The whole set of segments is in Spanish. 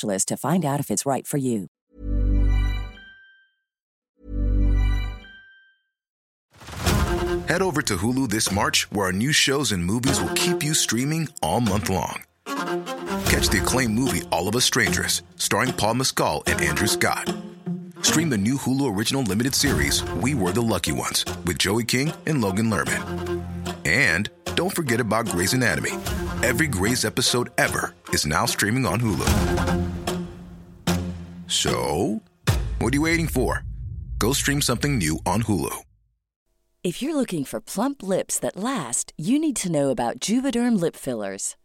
to find out if it's right for you. Head over to Hulu this March, where our new shows and movies will keep you streaming all month long. Catch the acclaimed movie All of Us Strangers, starring Paul Mescal and Andrew Scott. Stream the new Hulu original limited series We Were the Lucky Ones with Joey King and Logan Lerman. And don't forget about Grey's Anatomy. Every Grey's episode ever is now streaming on Hulu. So, what are you waiting for? Go stream something new on Hulu. If you're looking for plump lips that last, you need to know about Juvederm lip fillers.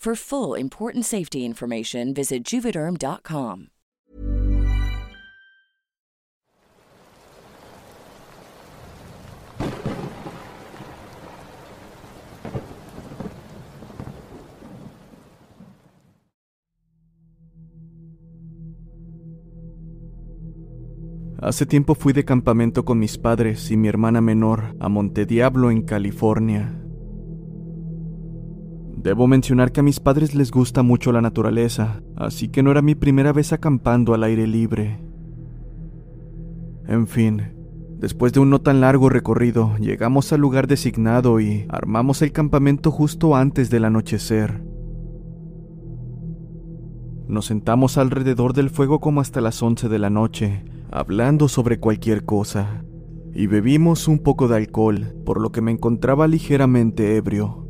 For full important safety information, visit juvederm.com. Hace tiempo fui de campamento con mis padres y mi hermana menor a Monte Diablo, en California. Debo mencionar que a mis padres les gusta mucho la naturaleza, así que no era mi primera vez acampando al aire libre. En fin, después de un no tan largo recorrido, llegamos al lugar designado y armamos el campamento justo antes del anochecer. Nos sentamos alrededor del fuego como hasta las 11 de la noche, hablando sobre cualquier cosa, y bebimos un poco de alcohol, por lo que me encontraba ligeramente ebrio.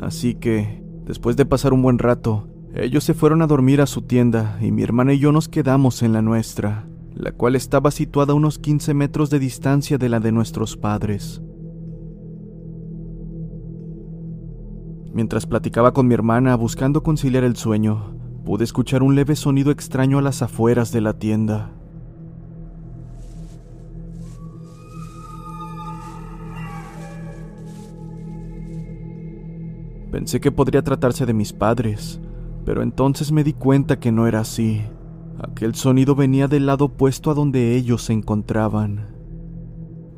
Así que, después de pasar un buen rato, ellos se fueron a dormir a su tienda y mi hermana y yo nos quedamos en la nuestra, la cual estaba situada a unos 15 metros de distancia de la de nuestros padres. Mientras platicaba con mi hermana buscando conciliar el sueño, pude escuchar un leve sonido extraño a las afueras de la tienda. Pensé que podría tratarse de mis padres, pero entonces me di cuenta que no era así. Aquel sonido venía del lado opuesto a donde ellos se encontraban.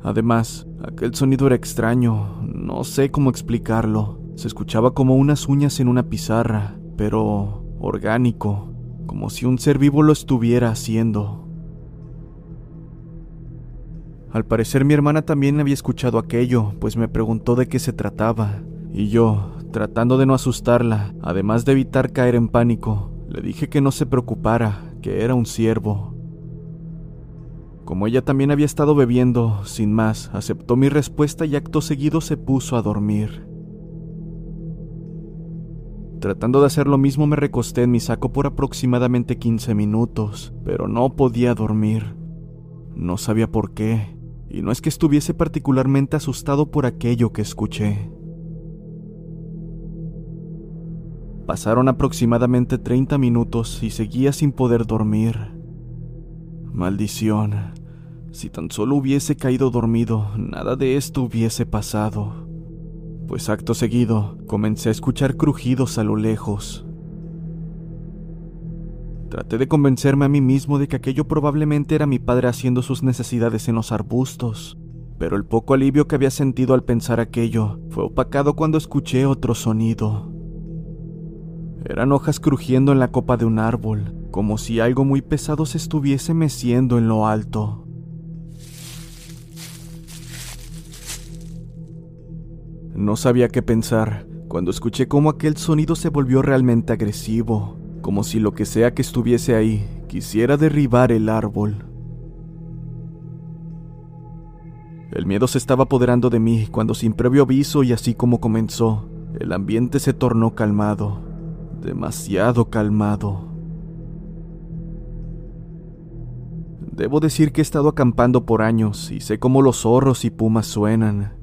Además, aquel sonido era extraño, no sé cómo explicarlo. Se escuchaba como unas uñas en una pizarra, pero orgánico, como si un ser vivo lo estuviera haciendo. Al parecer mi hermana también había escuchado aquello, pues me preguntó de qué se trataba, y yo, tratando de no asustarla, además de evitar caer en pánico, le dije que no se preocupara, que era un ciervo. Como ella también había estado bebiendo, sin más, aceptó mi respuesta y acto seguido se puso a dormir. Tratando de hacer lo mismo me recosté en mi saco por aproximadamente 15 minutos, pero no podía dormir. No sabía por qué, y no es que estuviese particularmente asustado por aquello que escuché. Pasaron aproximadamente 30 minutos y seguía sin poder dormir. Maldición. Si tan solo hubiese caído dormido, nada de esto hubiese pasado. Pues acto seguido, comencé a escuchar crujidos a lo lejos. Traté de convencerme a mí mismo de que aquello probablemente era mi padre haciendo sus necesidades en los arbustos, pero el poco alivio que había sentido al pensar aquello fue opacado cuando escuché otro sonido. Eran hojas crujiendo en la copa de un árbol, como si algo muy pesado se estuviese meciendo en lo alto. No sabía qué pensar cuando escuché cómo aquel sonido se volvió realmente agresivo, como si lo que sea que estuviese ahí quisiera derribar el árbol. El miedo se estaba apoderando de mí cuando sin previo aviso y así como comenzó, el ambiente se tornó calmado demasiado calmado. Debo decir que he estado acampando por años y sé cómo los zorros y pumas suenan.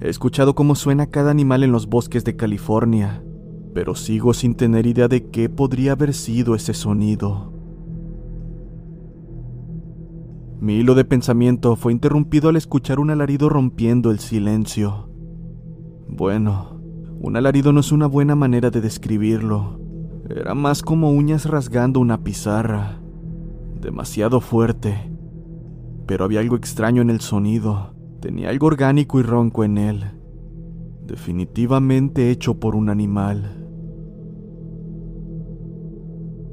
He escuchado cómo suena cada animal en los bosques de California, pero sigo sin tener idea de qué podría haber sido ese sonido. Mi hilo de pensamiento fue interrumpido al escuchar un alarido rompiendo el silencio. Bueno, un alarido no es una buena manera de describirlo. Era más como uñas rasgando una pizarra. Demasiado fuerte. Pero había algo extraño en el sonido. Tenía algo orgánico y ronco en él. Definitivamente hecho por un animal.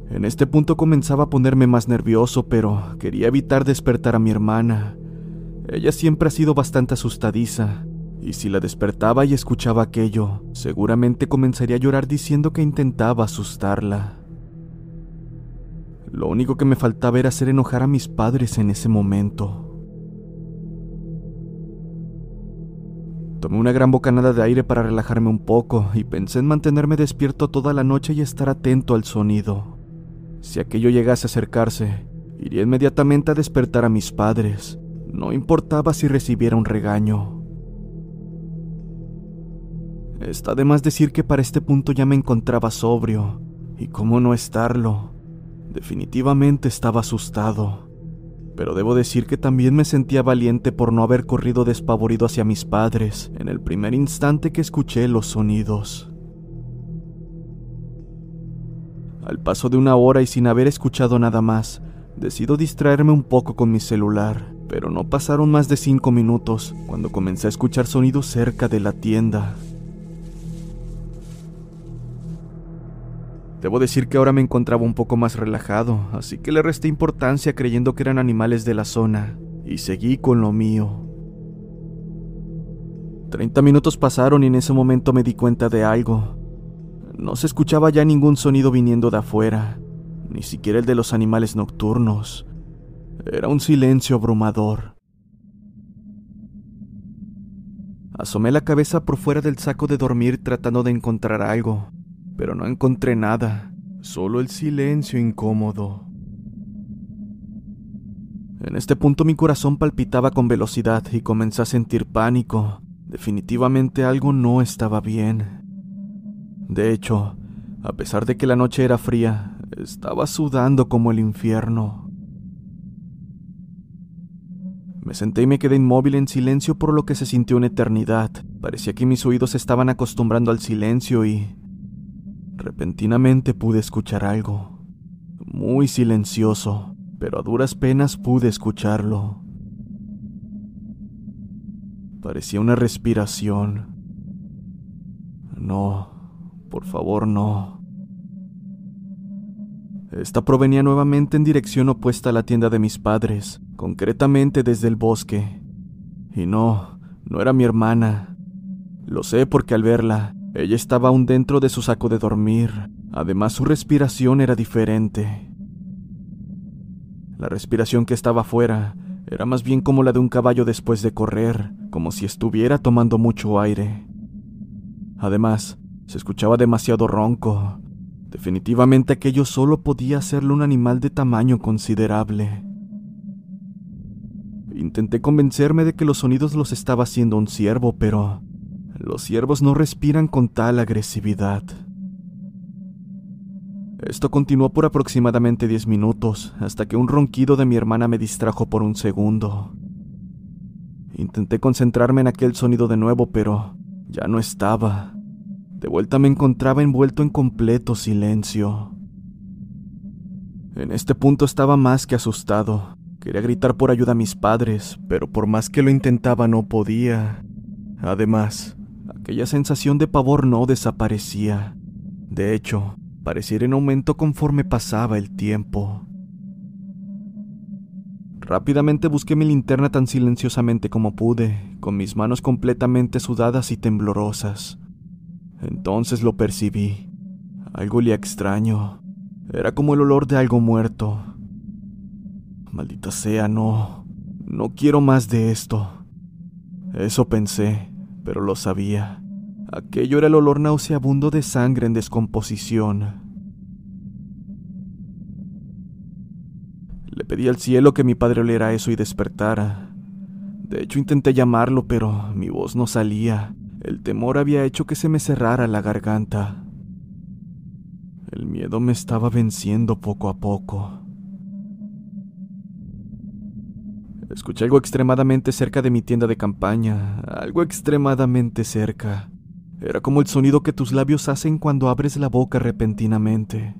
En este punto comenzaba a ponerme más nervioso, pero quería evitar despertar a mi hermana. Ella siempre ha sido bastante asustadiza, y si la despertaba y escuchaba aquello, seguramente comenzaría a llorar diciendo que intentaba asustarla. Lo único que me faltaba era hacer enojar a mis padres en ese momento. Tomé una gran bocanada de aire para relajarme un poco y pensé en mantenerme despierto toda la noche y estar atento al sonido. Si aquello llegase a acercarse, iría inmediatamente a despertar a mis padres. No importaba si recibiera un regaño. Está de más decir que para este punto ya me encontraba sobrio, y cómo no estarlo. Definitivamente estaba asustado, pero debo decir que también me sentía valiente por no haber corrido despavorido hacia mis padres en el primer instante que escuché los sonidos. Al paso de una hora y sin haber escuchado nada más, decido distraerme un poco con mi celular, pero no pasaron más de cinco minutos cuando comencé a escuchar sonidos cerca de la tienda. Debo decir que ahora me encontraba un poco más relajado, así que le resté importancia creyendo que eran animales de la zona, y seguí con lo mío. Treinta minutos pasaron y en ese momento me di cuenta de algo. No se escuchaba ya ningún sonido viniendo de afuera, ni siquiera el de los animales nocturnos. Era un silencio abrumador. Asomé la cabeza por fuera del saco de dormir tratando de encontrar algo, pero no encontré nada, solo el silencio incómodo. En este punto mi corazón palpitaba con velocidad y comencé a sentir pánico. Definitivamente algo no estaba bien. De hecho, a pesar de que la noche era fría, estaba sudando como el infierno. Me senté y me quedé inmóvil en silencio por lo que se sintió una eternidad. Parecía que mis oídos estaban acostumbrando al silencio y Repentinamente pude escuchar algo, muy silencioso, pero a duras penas pude escucharlo. Parecía una respiración. No, por favor no. Esta provenía nuevamente en dirección opuesta a la tienda de mis padres, concretamente desde el bosque. Y no, no era mi hermana. Lo sé porque al verla, ella estaba aún dentro de su saco de dormir. Además, su respiración era diferente. La respiración que estaba afuera era más bien como la de un caballo después de correr, como si estuviera tomando mucho aire. Además, se escuchaba demasiado ronco. Definitivamente aquello solo podía hacerlo un animal de tamaño considerable. Intenté convencerme de que los sonidos los estaba haciendo un ciervo, pero los ciervos no respiran con tal agresividad. Esto continuó por aproximadamente 10 minutos, hasta que un ronquido de mi hermana me distrajo por un segundo. Intenté concentrarme en aquel sonido de nuevo, pero ya no estaba. De vuelta me encontraba envuelto en completo silencio. En este punto estaba más que asustado. Quería gritar por ayuda a mis padres, pero por más que lo intentaba no podía. Además, aquella sensación de pavor no desaparecía. De hecho, parecía en aumento conforme pasaba el tiempo. Rápidamente busqué mi linterna tan silenciosamente como pude, con mis manos completamente sudadas y temblorosas. Entonces lo percibí. Algo olía extraño. Era como el olor de algo muerto. Maldita sea, no. No quiero más de esto. Eso pensé, pero lo sabía. Aquello era el olor nauseabundo de sangre en descomposición. Le pedí al cielo que mi padre oliera eso y despertara. De hecho, intenté llamarlo, pero mi voz no salía. El temor había hecho que se me cerrara la garganta. El miedo me estaba venciendo poco a poco. Escuché algo extremadamente cerca de mi tienda de campaña, algo extremadamente cerca. Era como el sonido que tus labios hacen cuando abres la boca repentinamente.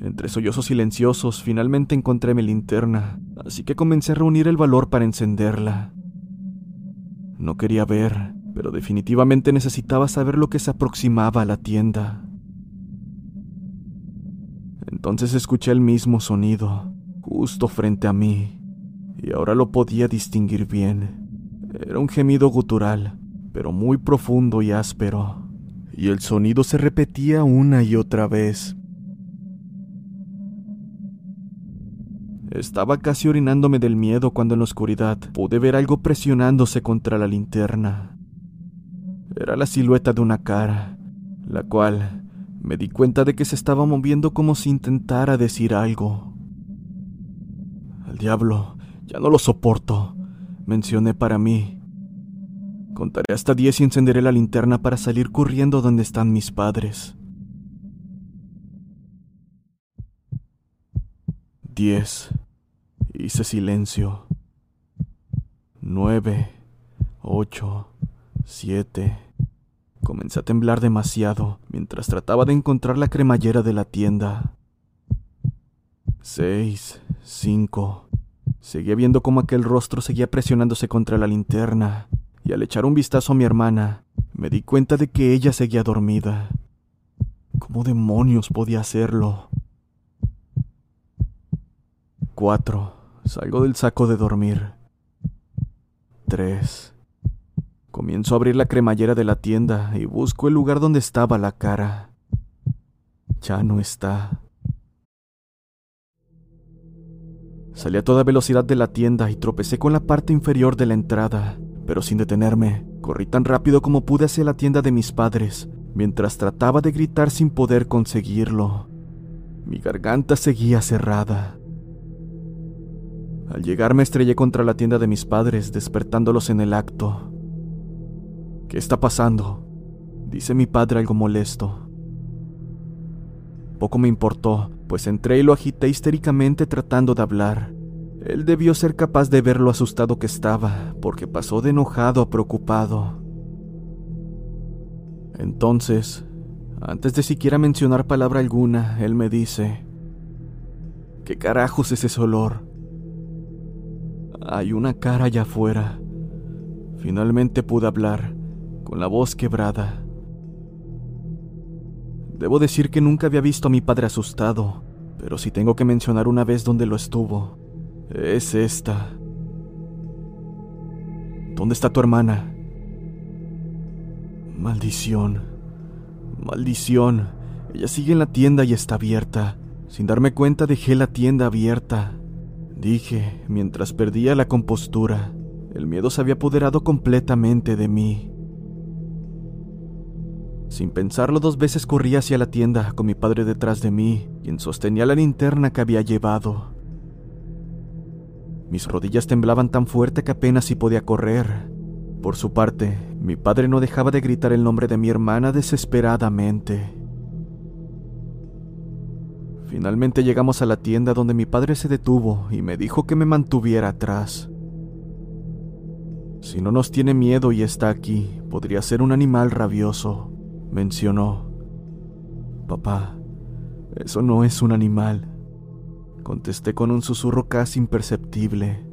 Entre sollozos silenciosos, finalmente encontré mi linterna, así que comencé a reunir el valor para encenderla. No quería ver, pero definitivamente necesitaba saber lo que se aproximaba a la tienda. Entonces escuché el mismo sonido, justo frente a mí, y ahora lo podía distinguir bien. Era un gemido gutural, pero muy profundo y áspero, y el sonido se repetía una y otra vez, Estaba casi orinándome del miedo cuando en la oscuridad pude ver algo presionándose contra la linterna. Era la silueta de una cara, la cual me di cuenta de que se estaba moviendo como si intentara decir algo. Al diablo, ya no lo soporto, mencioné para mí. Contaré hasta diez y encenderé la linterna para salir corriendo donde están mis padres. Diez. Hice silencio. Nueve, ocho, siete. Comencé a temblar demasiado mientras trataba de encontrar la cremallera de la tienda. Seis, cinco. Seguía viendo cómo aquel rostro seguía presionándose contra la linterna, y al echar un vistazo a mi hermana, me di cuenta de que ella seguía dormida. ¿Cómo demonios podía hacerlo? Cuatro. Salgo del saco de dormir. 3. Comienzo a abrir la cremallera de la tienda y busco el lugar donde estaba la cara. Ya no está. Salí a toda velocidad de la tienda y tropecé con la parte inferior de la entrada, pero sin detenerme, corrí tan rápido como pude hacia la tienda de mis padres, mientras trataba de gritar sin poder conseguirlo. Mi garganta seguía cerrada. Al llegar me estrellé contra la tienda de mis padres, despertándolos en el acto. ¿Qué está pasando? dice mi padre algo molesto. Poco me importó, pues entré y lo agité histéricamente tratando de hablar. Él debió ser capaz de ver lo asustado que estaba, porque pasó de enojado a preocupado. Entonces, antes de siquiera mencionar palabra alguna, él me dice, ¿qué carajos es ese olor? Hay una cara allá afuera. Finalmente pude hablar, con la voz quebrada. Debo decir que nunca había visto a mi padre asustado, pero si tengo que mencionar una vez donde lo estuvo, es esta. ¿Dónde está tu hermana? Maldición. Maldición. Ella sigue en la tienda y está abierta. Sin darme cuenta dejé la tienda abierta. Dije, mientras perdía la compostura. El miedo se había apoderado completamente de mí. Sin pensarlo dos veces corrí hacia la tienda con mi padre detrás de mí, quien sostenía la linterna que había llevado. Mis rodillas temblaban tan fuerte que apenas si podía correr. Por su parte, mi padre no dejaba de gritar el nombre de mi hermana desesperadamente. Finalmente llegamos a la tienda donde mi padre se detuvo y me dijo que me mantuviera atrás. Si no nos tiene miedo y está aquí, podría ser un animal rabioso, mencionó. Papá, eso no es un animal, contesté con un susurro casi imperceptible.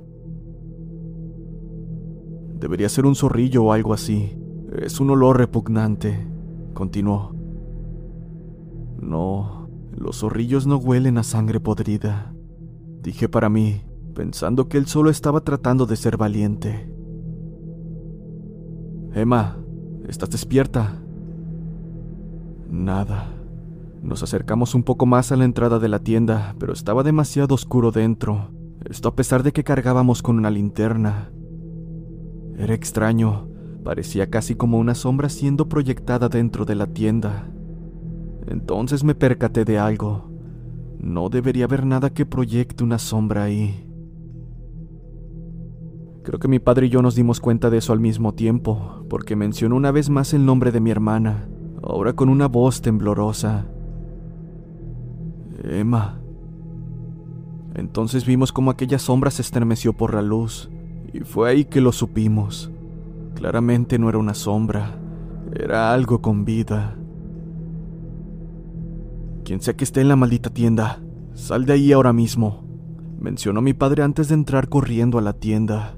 Debería ser un zorrillo o algo así. Es un olor repugnante, continuó. No, los zorrillos no huelen a sangre podrida, dije para mí, pensando que él solo estaba tratando de ser valiente. Emma, ¿estás despierta? Nada. Nos acercamos un poco más a la entrada de la tienda, pero estaba demasiado oscuro dentro, esto a pesar de que cargábamos con una linterna. Era extraño, parecía casi como una sombra siendo proyectada dentro de la tienda. Entonces me percaté de algo. No debería haber nada que proyecte una sombra ahí. Creo que mi padre y yo nos dimos cuenta de eso al mismo tiempo, porque mencionó una vez más el nombre de mi hermana, ahora con una voz temblorosa. Emma. Entonces vimos como aquella sombra se estremeció por la luz, y fue ahí que lo supimos. Claramente no era una sombra, era algo con vida. Quien sea que esté en la maldita tienda, sal de ahí ahora mismo, mencionó mi padre antes de entrar corriendo a la tienda.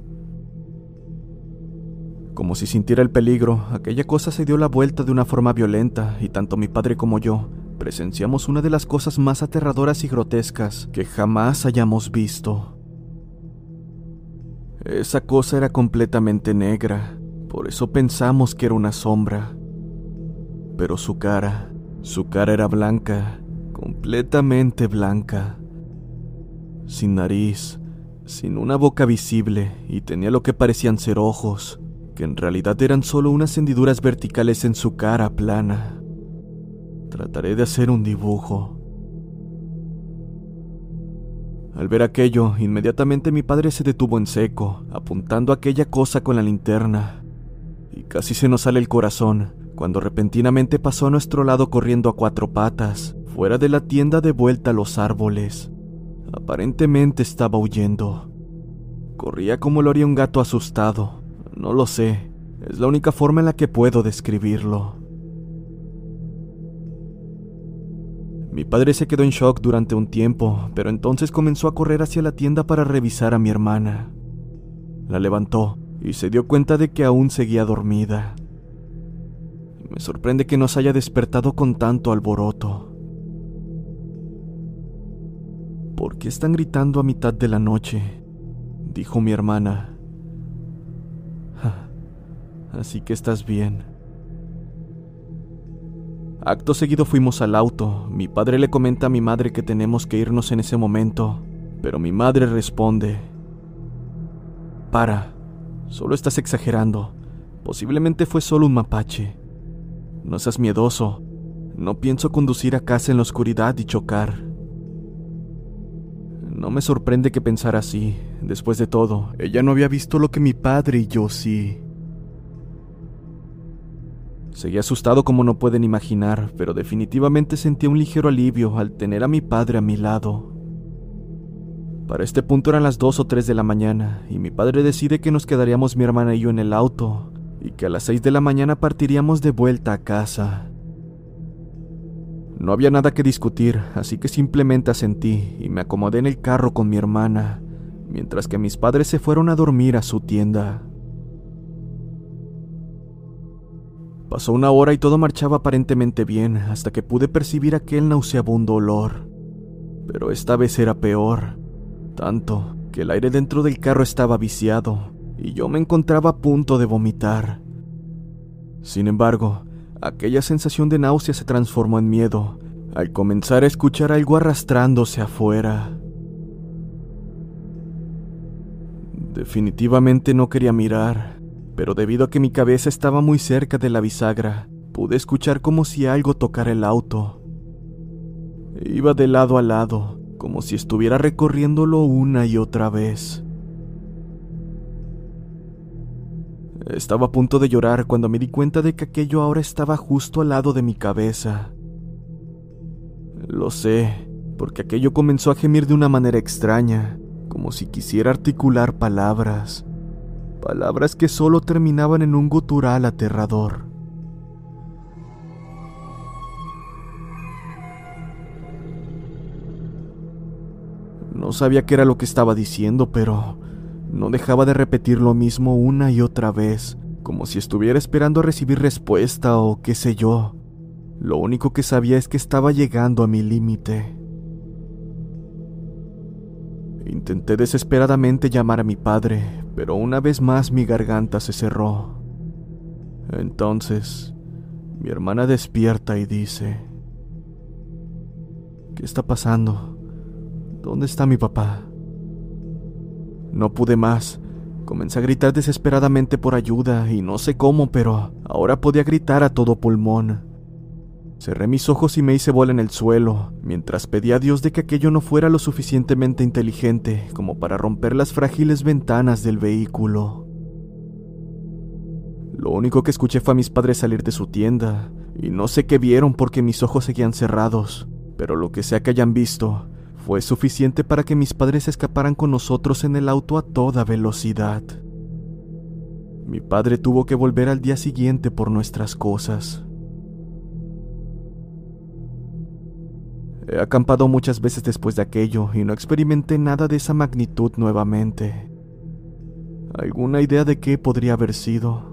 Como si sintiera el peligro, aquella cosa se dio la vuelta de una forma violenta y tanto mi padre como yo presenciamos una de las cosas más aterradoras y grotescas que jamás hayamos visto. Esa cosa era completamente negra, por eso pensamos que era una sombra. Pero su cara, su cara era blanca completamente blanca, sin nariz, sin una boca visible y tenía lo que parecían ser ojos, que en realidad eran solo unas hendiduras verticales en su cara plana. Trataré de hacer un dibujo. Al ver aquello, inmediatamente mi padre se detuvo en seco, apuntando aquella cosa con la linterna. Y casi se nos sale el corazón, cuando repentinamente pasó a nuestro lado corriendo a cuatro patas, fuera de la tienda de vuelta a los árboles. Aparentemente estaba huyendo. Corría como lo haría un gato asustado. No lo sé. Es la única forma en la que puedo describirlo. Mi padre se quedó en shock durante un tiempo, pero entonces comenzó a correr hacia la tienda para revisar a mi hermana. La levantó y se dio cuenta de que aún seguía dormida. Me sorprende que nos haya despertado con tanto alboroto. ¿Por qué están gritando a mitad de la noche? dijo mi hermana. Así que estás bien. Acto seguido fuimos al auto. Mi padre le comenta a mi madre que tenemos que irnos en ese momento, pero mi madre responde, Para, solo estás exagerando. Posiblemente fue solo un mapache. No seas miedoso. No pienso conducir a casa en la oscuridad y chocar. No me sorprende que pensara así. Después de todo, ella no había visto lo que mi padre y yo sí. Seguí asustado como no pueden imaginar, pero definitivamente sentía un ligero alivio al tener a mi padre a mi lado. Para este punto eran las 2 o 3 de la mañana, y mi padre decide que nos quedaríamos mi hermana y yo en el auto, y que a las 6 de la mañana partiríamos de vuelta a casa. No había nada que discutir, así que simplemente asentí y me acomodé en el carro con mi hermana, mientras que mis padres se fueron a dormir a su tienda. Pasó una hora y todo marchaba aparentemente bien hasta que pude percibir aquel nauseabundo olor. Pero esta vez era peor, tanto que el aire dentro del carro estaba viciado y yo me encontraba a punto de vomitar. Sin embargo, Aquella sensación de náusea se transformó en miedo al comenzar a escuchar algo arrastrándose afuera. Definitivamente no quería mirar, pero debido a que mi cabeza estaba muy cerca de la bisagra, pude escuchar como si algo tocara el auto. Iba de lado a lado, como si estuviera recorriéndolo una y otra vez. Estaba a punto de llorar cuando me di cuenta de que aquello ahora estaba justo al lado de mi cabeza. Lo sé, porque aquello comenzó a gemir de una manera extraña, como si quisiera articular palabras palabras que solo terminaban en un gutural aterrador. No sabía qué era lo que estaba diciendo, pero no dejaba de repetir lo mismo una y otra vez, como si estuviera esperando a recibir respuesta o qué sé yo. Lo único que sabía es que estaba llegando a mi límite. Intenté desesperadamente llamar a mi padre, pero una vez más mi garganta se cerró. Entonces, mi hermana despierta y dice, ¿qué está pasando? ¿Dónde está mi papá? No pude más. Comencé a gritar desesperadamente por ayuda y no sé cómo, pero ahora podía gritar a todo pulmón. Cerré mis ojos y me hice bola en el suelo, mientras pedía a Dios de que aquello no fuera lo suficientemente inteligente como para romper las frágiles ventanas del vehículo. Lo único que escuché fue a mis padres salir de su tienda, y no sé qué vieron porque mis ojos seguían cerrados, pero lo que sea que hayan visto, fue suficiente para que mis padres escaparan con nosotros en el auto a toda velocidad. Mi padre tuvo que volver al día siguiente por nuestras cosas. He acampado muchas veces después de aquello y no experimenté nada de esa magnitud nuevamente. ¿Alguna idea de qué podría haber sido?